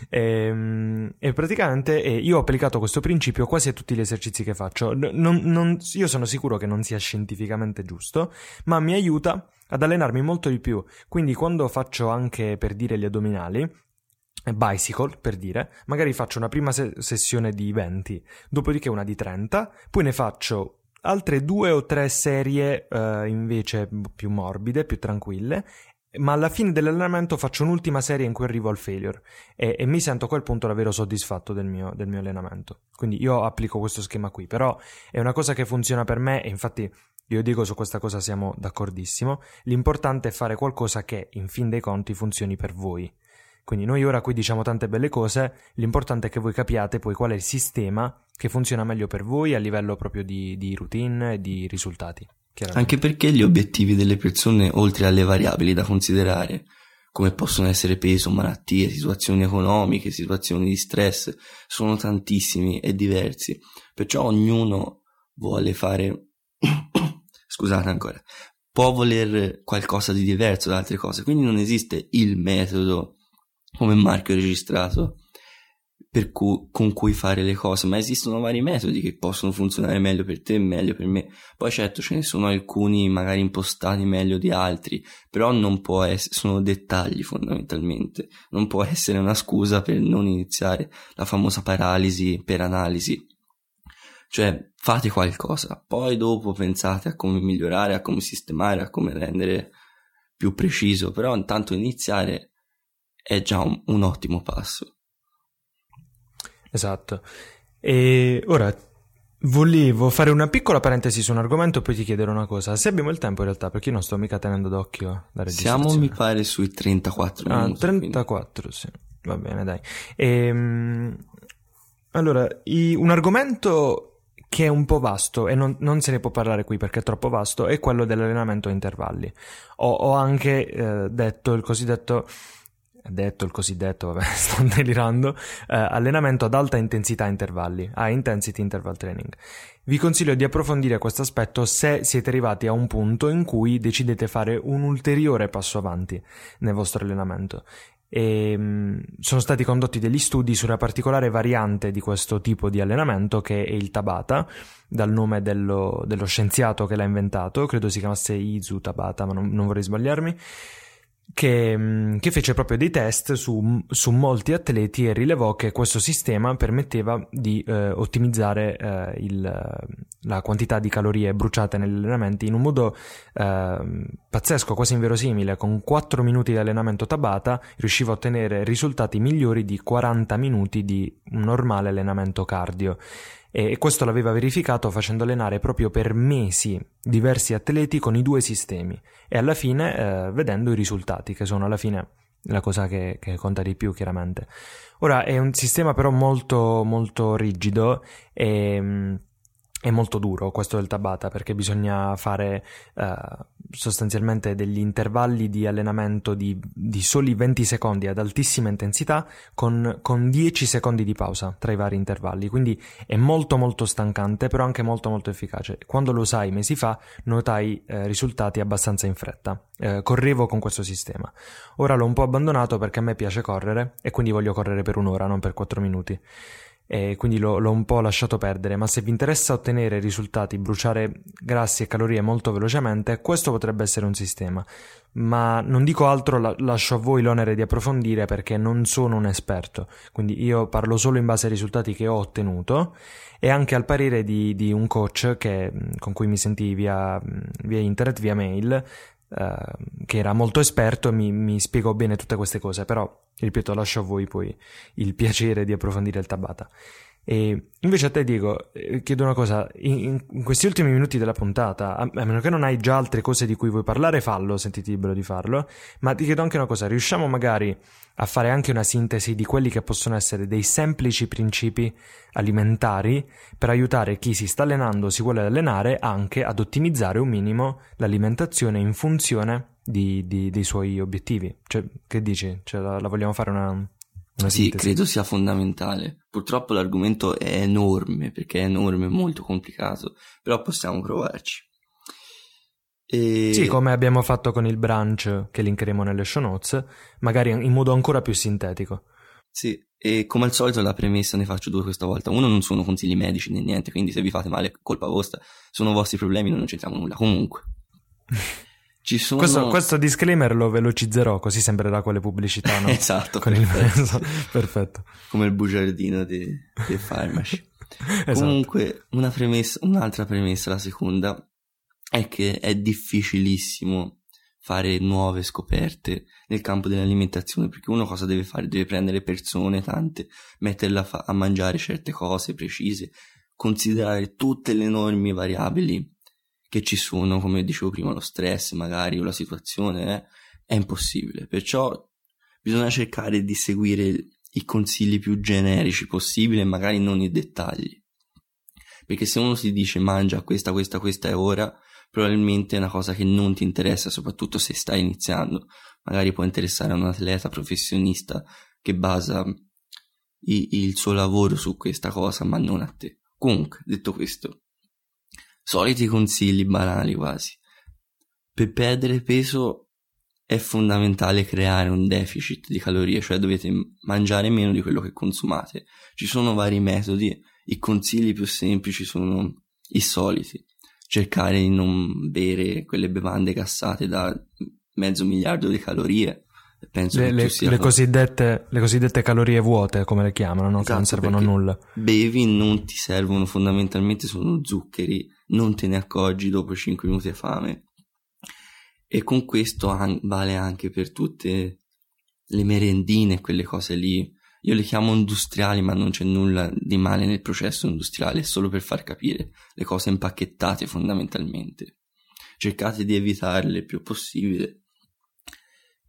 E, e praticamente eh, io ho applicato questo principio quasi a tutti gli esercizi che faccio. Non- non- io sono sicuro che non sia scientificamente giusto, ma mi aiuta ad allenarmi molto di più. Quindi quando faccio anche per dire gli addominali, bicycle per dire, magari faccio una prima se- sessione di 20, dopodiché una di 30, poi ne faccio altre due o tre serie eh, invece più morbide, più tranquille, ma alla fine dell'allenamento faccio un'ultima serie in cui arrivo al failure e, e mi sento a quel punto davvero soddisfatto del mio, del mio allenamento. Quindi io applico questo schema qui, però è una cosa che funziona per me e infatti io dico su questa cosa siamo d'accordissimo. L'importante è fare qualcosa che in fin dei conti funzioni per voi. Quindi noi ora qui diciamo tante belle cose, l'importante è che voi capiate poi qual è il sistema che funziona meglio per voi a livello proprio di, di routine e di risultati. Anche perché gli obiettivi delle persone, oltre alle variabili da considerare, come possono essere peso, malattie, situazioni economiche, situazioni di stress, sono tantissimi e diversi. Perciò ognuno vuole fare, scusate ancora, può voler qualcosa di diverso da altre cose. Quindi non esiste il metodo come marchio registrato cui, con cui fare le cose, ma esistono vari metodi che possono funzionare meglio per te e meglio per me. Poi certo ce ne sono alcuni magari impostati meglio di altri, però non può essere, sono dettagli fondamentalmente, non può essere una scusa per non iniziare la famosa paralisi per analisi. Cioè fate qualcosa, poi dopo pensate a come migliorare, a come sistemare, a come rendere più preciso, però intanto iniziare è già un, un ottimo passo. Esatto. E ora volevo fare una piccola parentesi su un argomento e poi ti chiedere una cosa. Se abbiamo il tempo in realtà, perché io non sto mica tenendo d'occhio la registrazione. Siamo, mi pare, sui 34 Ah, minuti. 34, sì. Va bene, dai. Ehm, allora, i- un argomento che è un po' vasto e non, non, se ne può parlare qui perché è troppo vasto, è quello dell'allenamento a intervalli. Ho, ho anche eh, detto il cosiddetto detto il cosiddetto, vabbè, sto delirando, eh, allenamento ad alta intensità a intervalli, high intensity interval training. Vi consiglio di approfondire questo aspetto se siete arrivati a un punto in cui decidete fare un ulteriore passo avanti nel vostro allenamento. E, mh, mm, sono stati condotti degli studi su una particolare variante di questo tipo di allenamento che è il Tabata, dal nome dello, dello scienziato che l'ha inventato, credo si chiamasse Izu Tabata, ma non, non vorrei sbagliarmi che, mm, che, fece proprio dei test su, su, molti atleti e rilevò che questo sistema permetteva di eh, ottimizzare eh, il, la quantità di calorie bruciate negli allenamenti in un modo eh, pazzesco, quasi inverosimile. Con 4 minuti di allenamento Tabata riusciva a ottenere risultati migliori di 40 minuti di un normale allenamento cardio e questo l'aveva verificato facendo allenare proprio per mesi diversi atleti con i due sistemi e alla fine eh, vedendo i risultati che sono alla fine la cosa che, che, conta di più chiaramente. Ora è un sistema però molto molto rigido e mm, è molto duro questo del Tabata perché bisogna fare uh, sostanzialmente degli intervalli di allenamento di, di, soli 20 secondi ad altissima intensità con, con, 10 secondi di pausa tra i vari intervalli. Quindi è molto molto stancante però anche molto molto efficace. Quando lo usai mesi fa notai eh, risultati abbastanza in fretta. Eh, correvo con questo sistema. Ora l'ho un po' abbandonato perché a me piace correre e quindi voglio correre per un'ora non per 4 minuti e quindi l'ho, l'ho, un po' lasciato perdere, ma se vi interessa ottenere risultati, bruciare grassi e calorie molto velocemente, questo potrebbe essere un sistema. Ma non dico altro, la, lascio a voi l'onere di approfondire perché non sono un esperto, quindi io parlo solo in base ai risultati che ho ottenuto e anche al parere di, di un coach che, con cui mi sentii via, via internet, via mail, Uh, che era molto esperto, mi, mi spiegò bene tutte queste cose, però ripeto, lascio a voi poi il piacere di approfondire il Tabata. E invece a te Diego, eh, chiedo una cosa, in, in, questi ultimi minuti della puntata, a, a, meno che non hai già altre cose di cui vuoi parlare, fallo, sentiti libero di farlo, ma ti chiedo anche una cosa, riusciamo magari a fare anche una sintesi di quelli che possono essere dei semplici principi alimentari per aiutare chi si sta allenando, si vuole allenare, anche ad ottimizzare un minimo l'alimentazione in funzione di, di, dei suoi obiettivi. Cioè, che dici? Cioè, la, la vogliamo fare una, una sì, credo sia fondamentale. Purtroppo l'argomento è enorme, perché è enorme, molto complicato, però possiamo provarci. E... Sì, come abbiamo fatto con il branch che linkeremo nelle show notes, magari in modo ancora più sintetico. Sì, e come al solito la premessa ne faccio due questa volta. Uno, non sono consigli medici né niente, quindi se vi fate male colpa vostra, sono vostri problemi, non c'entriamo nulla. Comunque. Sono... questo, questo, disclaimer lo velocizzerò così sembrerà quelle pubblicità, no? esatto. Con perfetto. Il... perfetto. Come il bugiardino dei farmaci. esatto. Comunque, una premessa, un'altra premessa, la seconda, è che è difficilissimo fare nuove scoperte nel campo dell'alimentazione perché uno cosa deve fare? Deve prendere persone tante, metterle a, fa- a mangiare certe cose precise, considerare tutte le enormi variabili che ci sono, come dicevo prima, lo stress magari o la situazione, eh, è impossibile. Perciò bisogna cercare di seguire i consigli più generici possibili e magari non i dettagli. Perché se uno si dice mangia questa, questa, questa è ora, probabilmente è una cosa che non ti interessa, soprattutto se stai iniziando. Magari può interessare a un atleta professionista che basa il suo lavoro su questa cosa, ma non a te. Comunque, detto questo, soliti consigli banali quasi. Per perdere peso è fondamentale creare un deficit di calorie, cioè dovete mangiare meno di quello che consumate. Ci sono vari metodi, i consigli più semplici sono i soliti. Cercare di non bere quelle bevande gassate da mezzo miliardo di calorie. Le, le, le, cosiddette, le, cosiddette, calorie vuote, come le chiamano, no? esatto, che non esatto, servono a nulla. Bevi non ti servono, fondamentalmente sono zuccheri non te ne accorgi dopo 5 minuti di fame. E con questo an- vale anche per tutte le merendine, quelle cose lì. Io le chiamo industriali, ma non c'è nulla di male nel processo industriale, è solo per far capire le cose impacchettate fondamentalmente. Cercate di evitarle il più possibile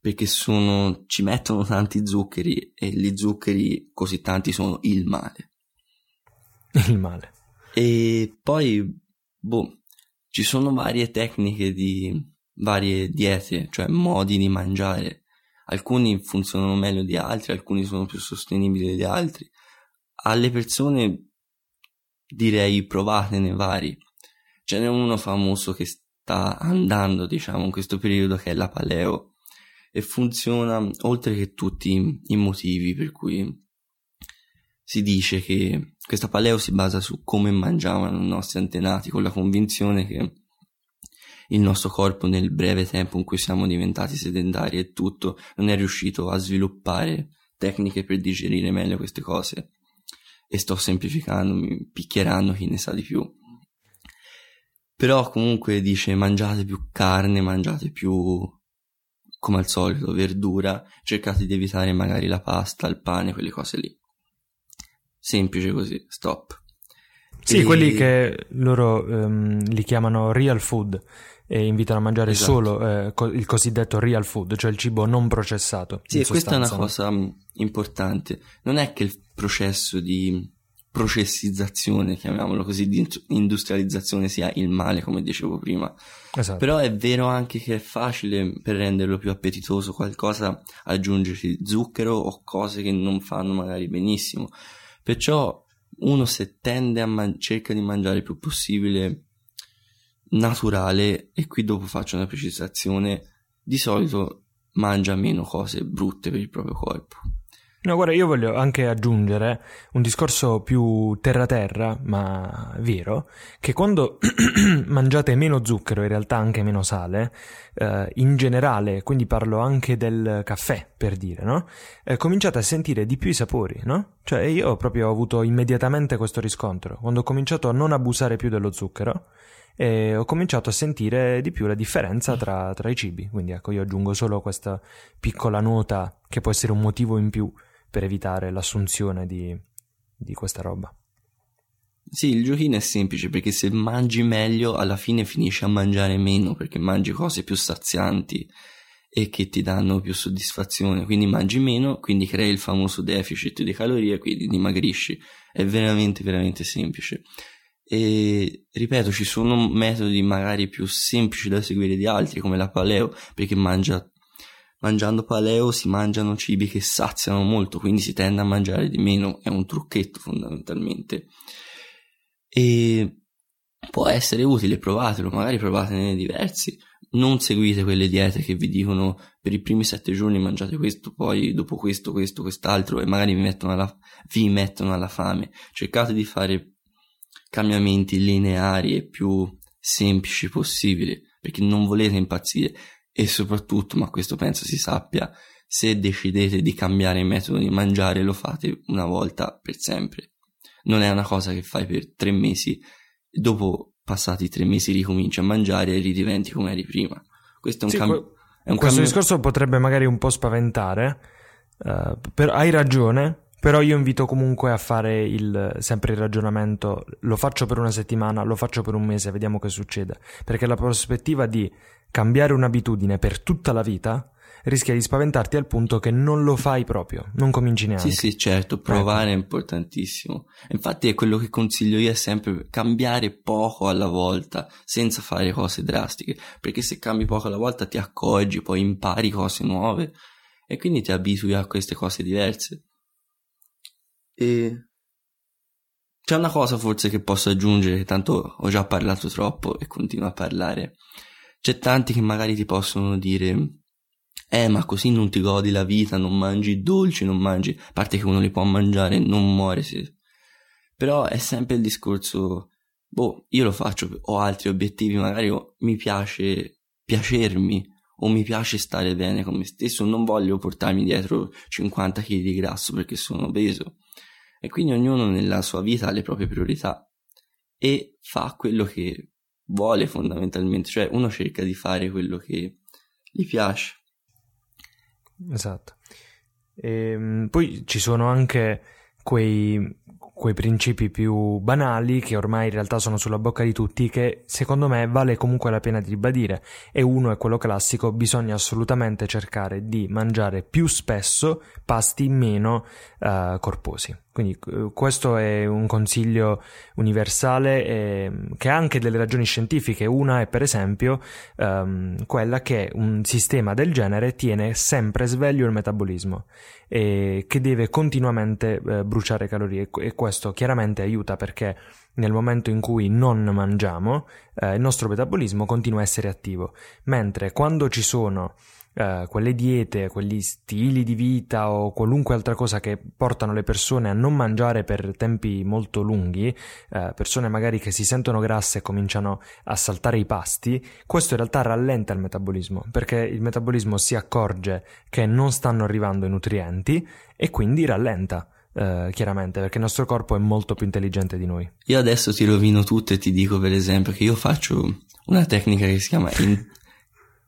perché sono, ci mettono tanti zuccheri e gli zuccheri così tanti sono il male. Il male. E poi, boh, ci sono varie tecniche di varie diete, cioè modi di mangiare. Alcuni funzionano meglio di altri, alcuni sono più sostenibili di altri. Alle persone direi provatene vari. Ce n'è uno famoso che sta andando, diciamo, in questo periodo che è la paleo e funziona oltre che tutti i motivi per cui si dice che questa paleo si basa su come mangiavano i nostri antenati con la convinzione che il nostro corpo nel breve tempo in cui siamo diventati sedentari e tutto non è riuscito a sviluppare tecniche per digerire meglio queste cose e sto semplificando, mi picchieranno chi ne sa di più. Però comunque dice mangiate più carne, mangiate più come al solito verdura, cercate di evitare magari la pasta, il pane, quelle cose lì. Semplice così, stop. Sì, e... quelli che loro um, li chiamano real food e invitano a mangiare esatto. solo eh, co- il cosiddetto real food, cioè il cibo non processato. Sì, questa è una cosa mm, importante. Non è che il processo di processizzazione, chiamiamolo così, di industrializzazione sia il male, come dicevo prima. Esatto. Però è vero anche che è facile per renderlo più appetitoso qualcosa aggiungerci zucchero o cose che non fanno magari benissimo. Perciò uno se tende a man- cerca di mangiare il più possibile naturale e qui dopo faccio una precisazione, di solito mangia meno cose brutte per il proprio corpo. No, guarda, io voglio anche aggiungere un discorso più terra-terra, ma vero, che quando mangiate meno zucchero, in realtà anche meno sale, eh, in generale, quindi parlo anche del caffè, per dire, no? Eh, cominciate a sentire di più i sapori, no? Cioè io proprio ho avuto immediatamente questo riscontro, quando ho cominciato a non abusare più dello zucchero, e ho cominciato a sentire di più la differenza tra, tra i cibi. Quindi ecco, io aggiungo solo questa piccola nota che può essere un motivo in più per evitare l'assunzione di, di questa roba. Sì, il giochino è semplice perché se mangi meglio alla fine finisci a mangiare meno perché mangi cose più sazianti e che ti danno più soddisfazione, quindi mangi meno, quindi crei il famoso deficit di calorie, quindi dimagrisci. È veramente veramente semplice. E ripeto, ci sono metodi magari più semplici da seguire di altri, come la paleo, perché mangia mangiando paleo si mangiano cibi che saziano molto, quindi si tende a mangiare di meno, è un trucchetto fondamentalmente. E può essere utile, provatelo, magari provatene diversi. Non seguite quelle diete che vi dicono per i primi sette giorni mangiate questo, poi dopo questo, questo, quest'altro e magari vi mettono alla, vi mettono alla fame. Cercate di fare cambiamenti lineari e più semplici possibili perché non volete impazzire e soprattutto, ma questo penso si sappia, se decidete di cambiare metodo di mangiare lo fate una volta per sempre. Non è una cosa che fai per tre mesi dopo passati tre mesi ricominci a mangiare e ridiventi come eri prima. Questo è un, sì, cam- è un questo cambio... discorso potrebbe magari un po' spaventare, uh, però hai ragione, però io invito comunque a fare il, sempre il ragionamento, lo faccio per una settimana, lo faccio per un mese, vediamo che succede. Perché la prospettiva di cambiare un'abitudine per tutta la vita rischia di spaventarti al punto che non lo fai proprio, non cominci neanche. Sì, sì, certo, provare ecco. è importantissimo. Infatti è quello che consiglio io è sempre cambiare poco alla volta, senza fare cose drastiche, perché se cambi poco alla volta ti accorgi, poi impari cose nuove e quindi ti abitui a queste cose diverse. E c'è una cosa forse che posso aggiungere, tanto ho già parlato troppo e continuo a parlare c'è tanti che magari ti possono dire eh ma così non ti godi la vita, non mangi dolci, non mangi, a parte che uno li può mangiare non muore se... Però è sempre il discorso, boh, io lo faccio, ho altri obiettivi, magari mi piace piacermi o mi piace stare bene con me stesso, non voglio portarmi dietro 50 kg di grasso perché sono obeso. E quindi ognuno nella sua vita ha le proprie priorità e fa quello che vuole fondamentalmente, cioè uno cerca di fare quello che gli piace. Esatto. E, ehm, poi ci sono anche quei, quei principi più banali che ormai in realtà sono sulla bocca di tutti che secondo me vale comunque la pena di ribadire e uno è quello classico bisogna assolutamente cercare di mangiare più spesso pasti meno uh, corposi Quindi eh, questo è un consiglio universale eh, che ha anche delle ragioni scientifiche. Una è per esempio ehm, quella che un sistema del genere tiene sempre sveglio il metabolismo e che deve continuamente eh, bruciare calorie e questo chiaramente aiuta perché nel momento in cui non mangiamo eh, il nostro metabolismo continua a essere attivo, mentre quando ci sono eh, quelle diete, quegli stili di vita o qualunque altra cosa che portano le persone a non mangiare per tempi molto lunghi, eh, persone magari che si sentono grasse e cominciano a saltare i pasti, questo in realtà rallenta il metabolismo, perché il metabolismo si accorge che non stanno arrivando i nutrienti e quindi rallenta. Uh, chiaramente perché il nostro corpo è molto più intelligente di noi. Io adesso ti rovino tutto e ti dico per esempio che io faccio una tecnica che si chiama in-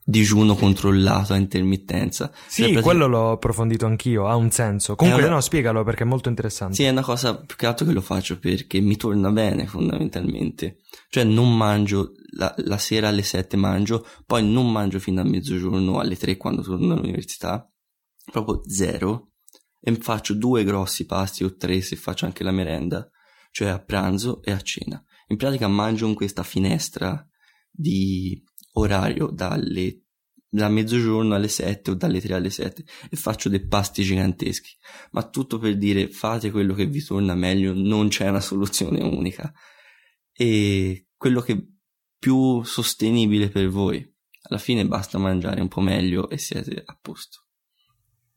digiuno controllato a intermittenza. Sì, cioè, quello l'ho approfondito anch'io, ha un senso. Comunque, una... no, spiegalo perché è molto interessante. Sì, è una cosa più che altro che lo faccio perché mi torna bene fondamentalmente. Cioè, non mangio la, la sera alle 7 mangio, poi non mangio fino a mezzogiorno alle 3 quando torno all'università, proprio zero. E faccio due grossi pasti o tre se faccio anche la merenda, cioè a pranzo e a cena. In pratica mangio in questa finestra di orario dalle da mezzogiorno alle 7 o dalle 3 alle 7 e faccio dei pasti giganteschi. Ma tutto per dire fate quello che vi torna meglio, non c'è una soluzione unica. E quello che è più sostenibile per voi. Alla fine basta mangiare un po' meglio e siete a posto.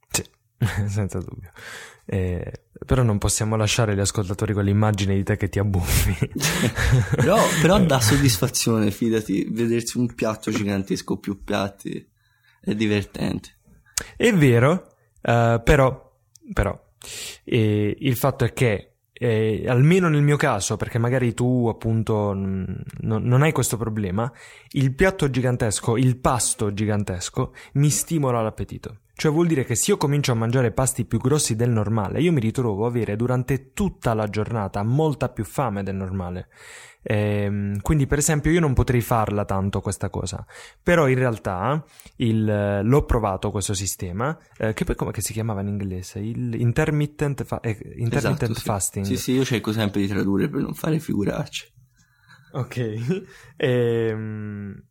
Sì, senza dubbio. Eh, però non possiamo lasciare gli ascoltatori con l'immagine di te che ti abbuffi. però, però dà soddisfazione, fidati, vedersi un piatto gigantesco, più piatti, è divertente. È vero, uh, però, però eh, il fatto è che eh, almeno nel mio caso, perché magari tu appunto n- non hai questo problema, il piatto gigantesco, il pasto gigantesco mi stimola l'appetito. Cioè vuol dire che se io comincio a mangiare pasti più grossi del normale, io mi ritrovo a avere durante tutta la giornata molta più fame del normale. Ehm, quindi per esempio io non potrei farla tanto questa cosa, però in realtà il, l'ho provato questo sistema, eh, che poi come si chiamava in inglese? Il intermittent, fa- eh, intermittent esatto, sì. fasting. Sì, sì, io cerco sempre di tradurre per non fare figuracce. Ok. ehm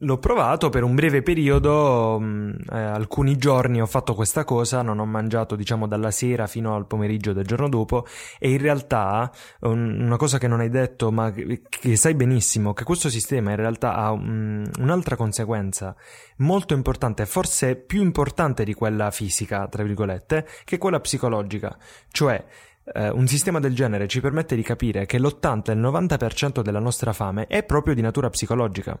L'ho provato per un breve periodo, mm, eh, alcuni giorni ho fatto questa cosa, non ho mangiato diciamo dalla sera fino al pomeriggio del giorno dopo e in realtà un, una cosa che non hai detto ma che, che, sai benissimo, che questo sistema in realtà ha un, un'altra conseguenza molto importante, forse più importante di quella fisica, tra virgolette, che quella psicologica, cioè Uh, un sistema del genere ci permette di capire che l'80 e il 90% della nostra fame è proprio di natura psicologica.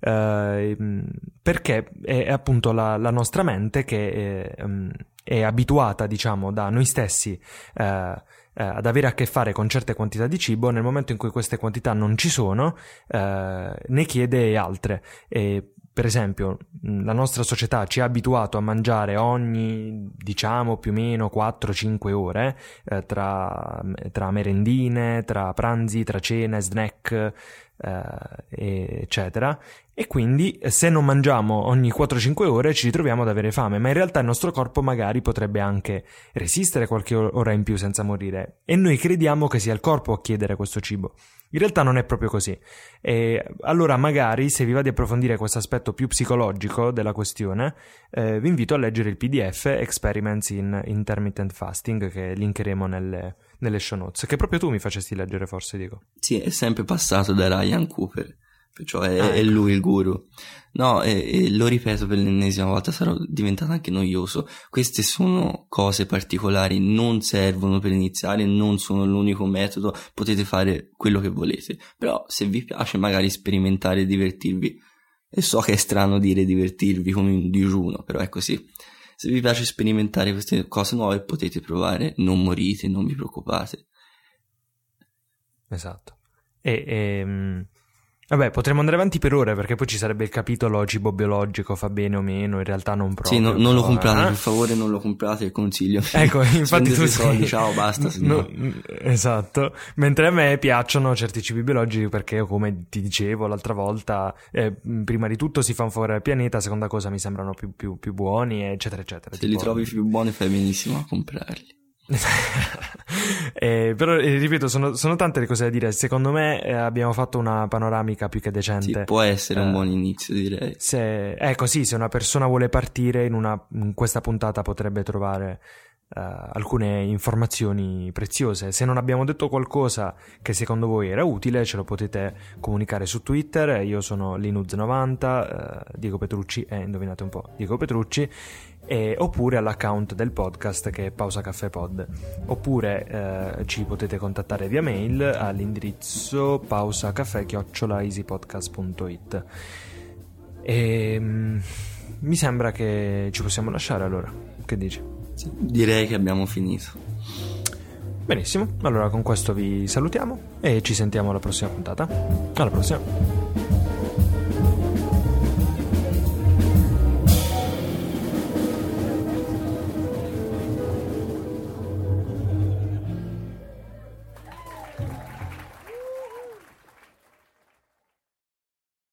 Uh, perché è, appunto la, la, nostra mente che è, um, è, abituata, diciamo, da noi stessi uh, uh, ad avere a che fare con certe quantità di cibo, nel momento in cui queste quantità non ci sono, ne chiede altre. E, per esempio, la nostra società ci ha abituato a mangiare ogni, diciamo, più o meno 4-5 ore eh, tra, tra merendine, tra pranzi, tra cene, snack, eh, eccetera. E quindi se non mangiamo ogni 4-5 ore ci ritroviamo ad avere fame, ma in realtà il nostro corpo magari potrebbe anche resistere qualche ora in più senza morire. E noi crediamo che sia il corpo a chiedere questo cibo. In realtà non è proprio così. E allora magari se vi va di approfondire questo aspetto più psicologico della questione, eh, vi invito a leggere il PDF Experiments in Intermittent Fasting che linkeremo nelle, nelle show notes, che proprio tu mi facesti leggere forse, Diego. Sì, è sempre passato da Ryan Cooper perciò è, ah, ecco. è lui il guru. No, e, e, lo ripeto per l'ennesima volta, sarò diventato anche noioso. Queste sono cose particolari, non servono per iniziare, non sono l'unico metodo, potete fare quello che volete. Però se vi piace magari sperimentare e divertirvi, e so che è strano dire divertirvi come un digiuno, però è così. Se vi piace sperimentare queste cose nuove potete provare, non morite, non vi preoccupate. Esatto. E, e ehm, Vabbè, potremmo andare avanti per ore perché poi ci sarebbe il capitolo cibo biologico, fa bene o meno, in realtà non proprio. Sì, no, non lo comprate, eh? per favore non lo comprate, il consiglio. Ecco, infatti tu soldi, ciao, basta. No, esatto, mentre a me piacciono certi cibi biologici perché, come ti dicevo l'altra volta, eh, prima di tutto si fa un favore al pianeta, seconda cosa mi sembrano più, più, più buoni, eccetera, eccetera. Se tipo... li trovi più buoni fai benissimo a comprarli. Eh, però eh, ripeto, sono, sono, tante le cose da dire. Secondo me eh, abbiamo fatto una panoramica più che decente. Sì, può essere un eh, buon inizio, direi. Se, ecco, sì, se una persona vuole partire in, una, in questa puntata potrebbe trovare Uh, alcune informazioni preziose. Se non abbiamo detto qualcosa che secondo voi era utile, ce lo potete comunicare su Twitter. Io sono Linuz90, uh, Diego Petrucci, e eh, indovinate un po', Diego Petrucci, e, oppure all'account del podcast che è Pausa Caffè Pod. Oppure uh, ci potete contattare via mail all'indirizzo pausacaffè-easypodcast.it. E um, mi sembra che ci possiamo lasciare allora. Che dici? Direi che abbiamo finito. Benissimo, allora con questo vi salutiamo e ci sentiamo alla prossima puntata. Alla prossima.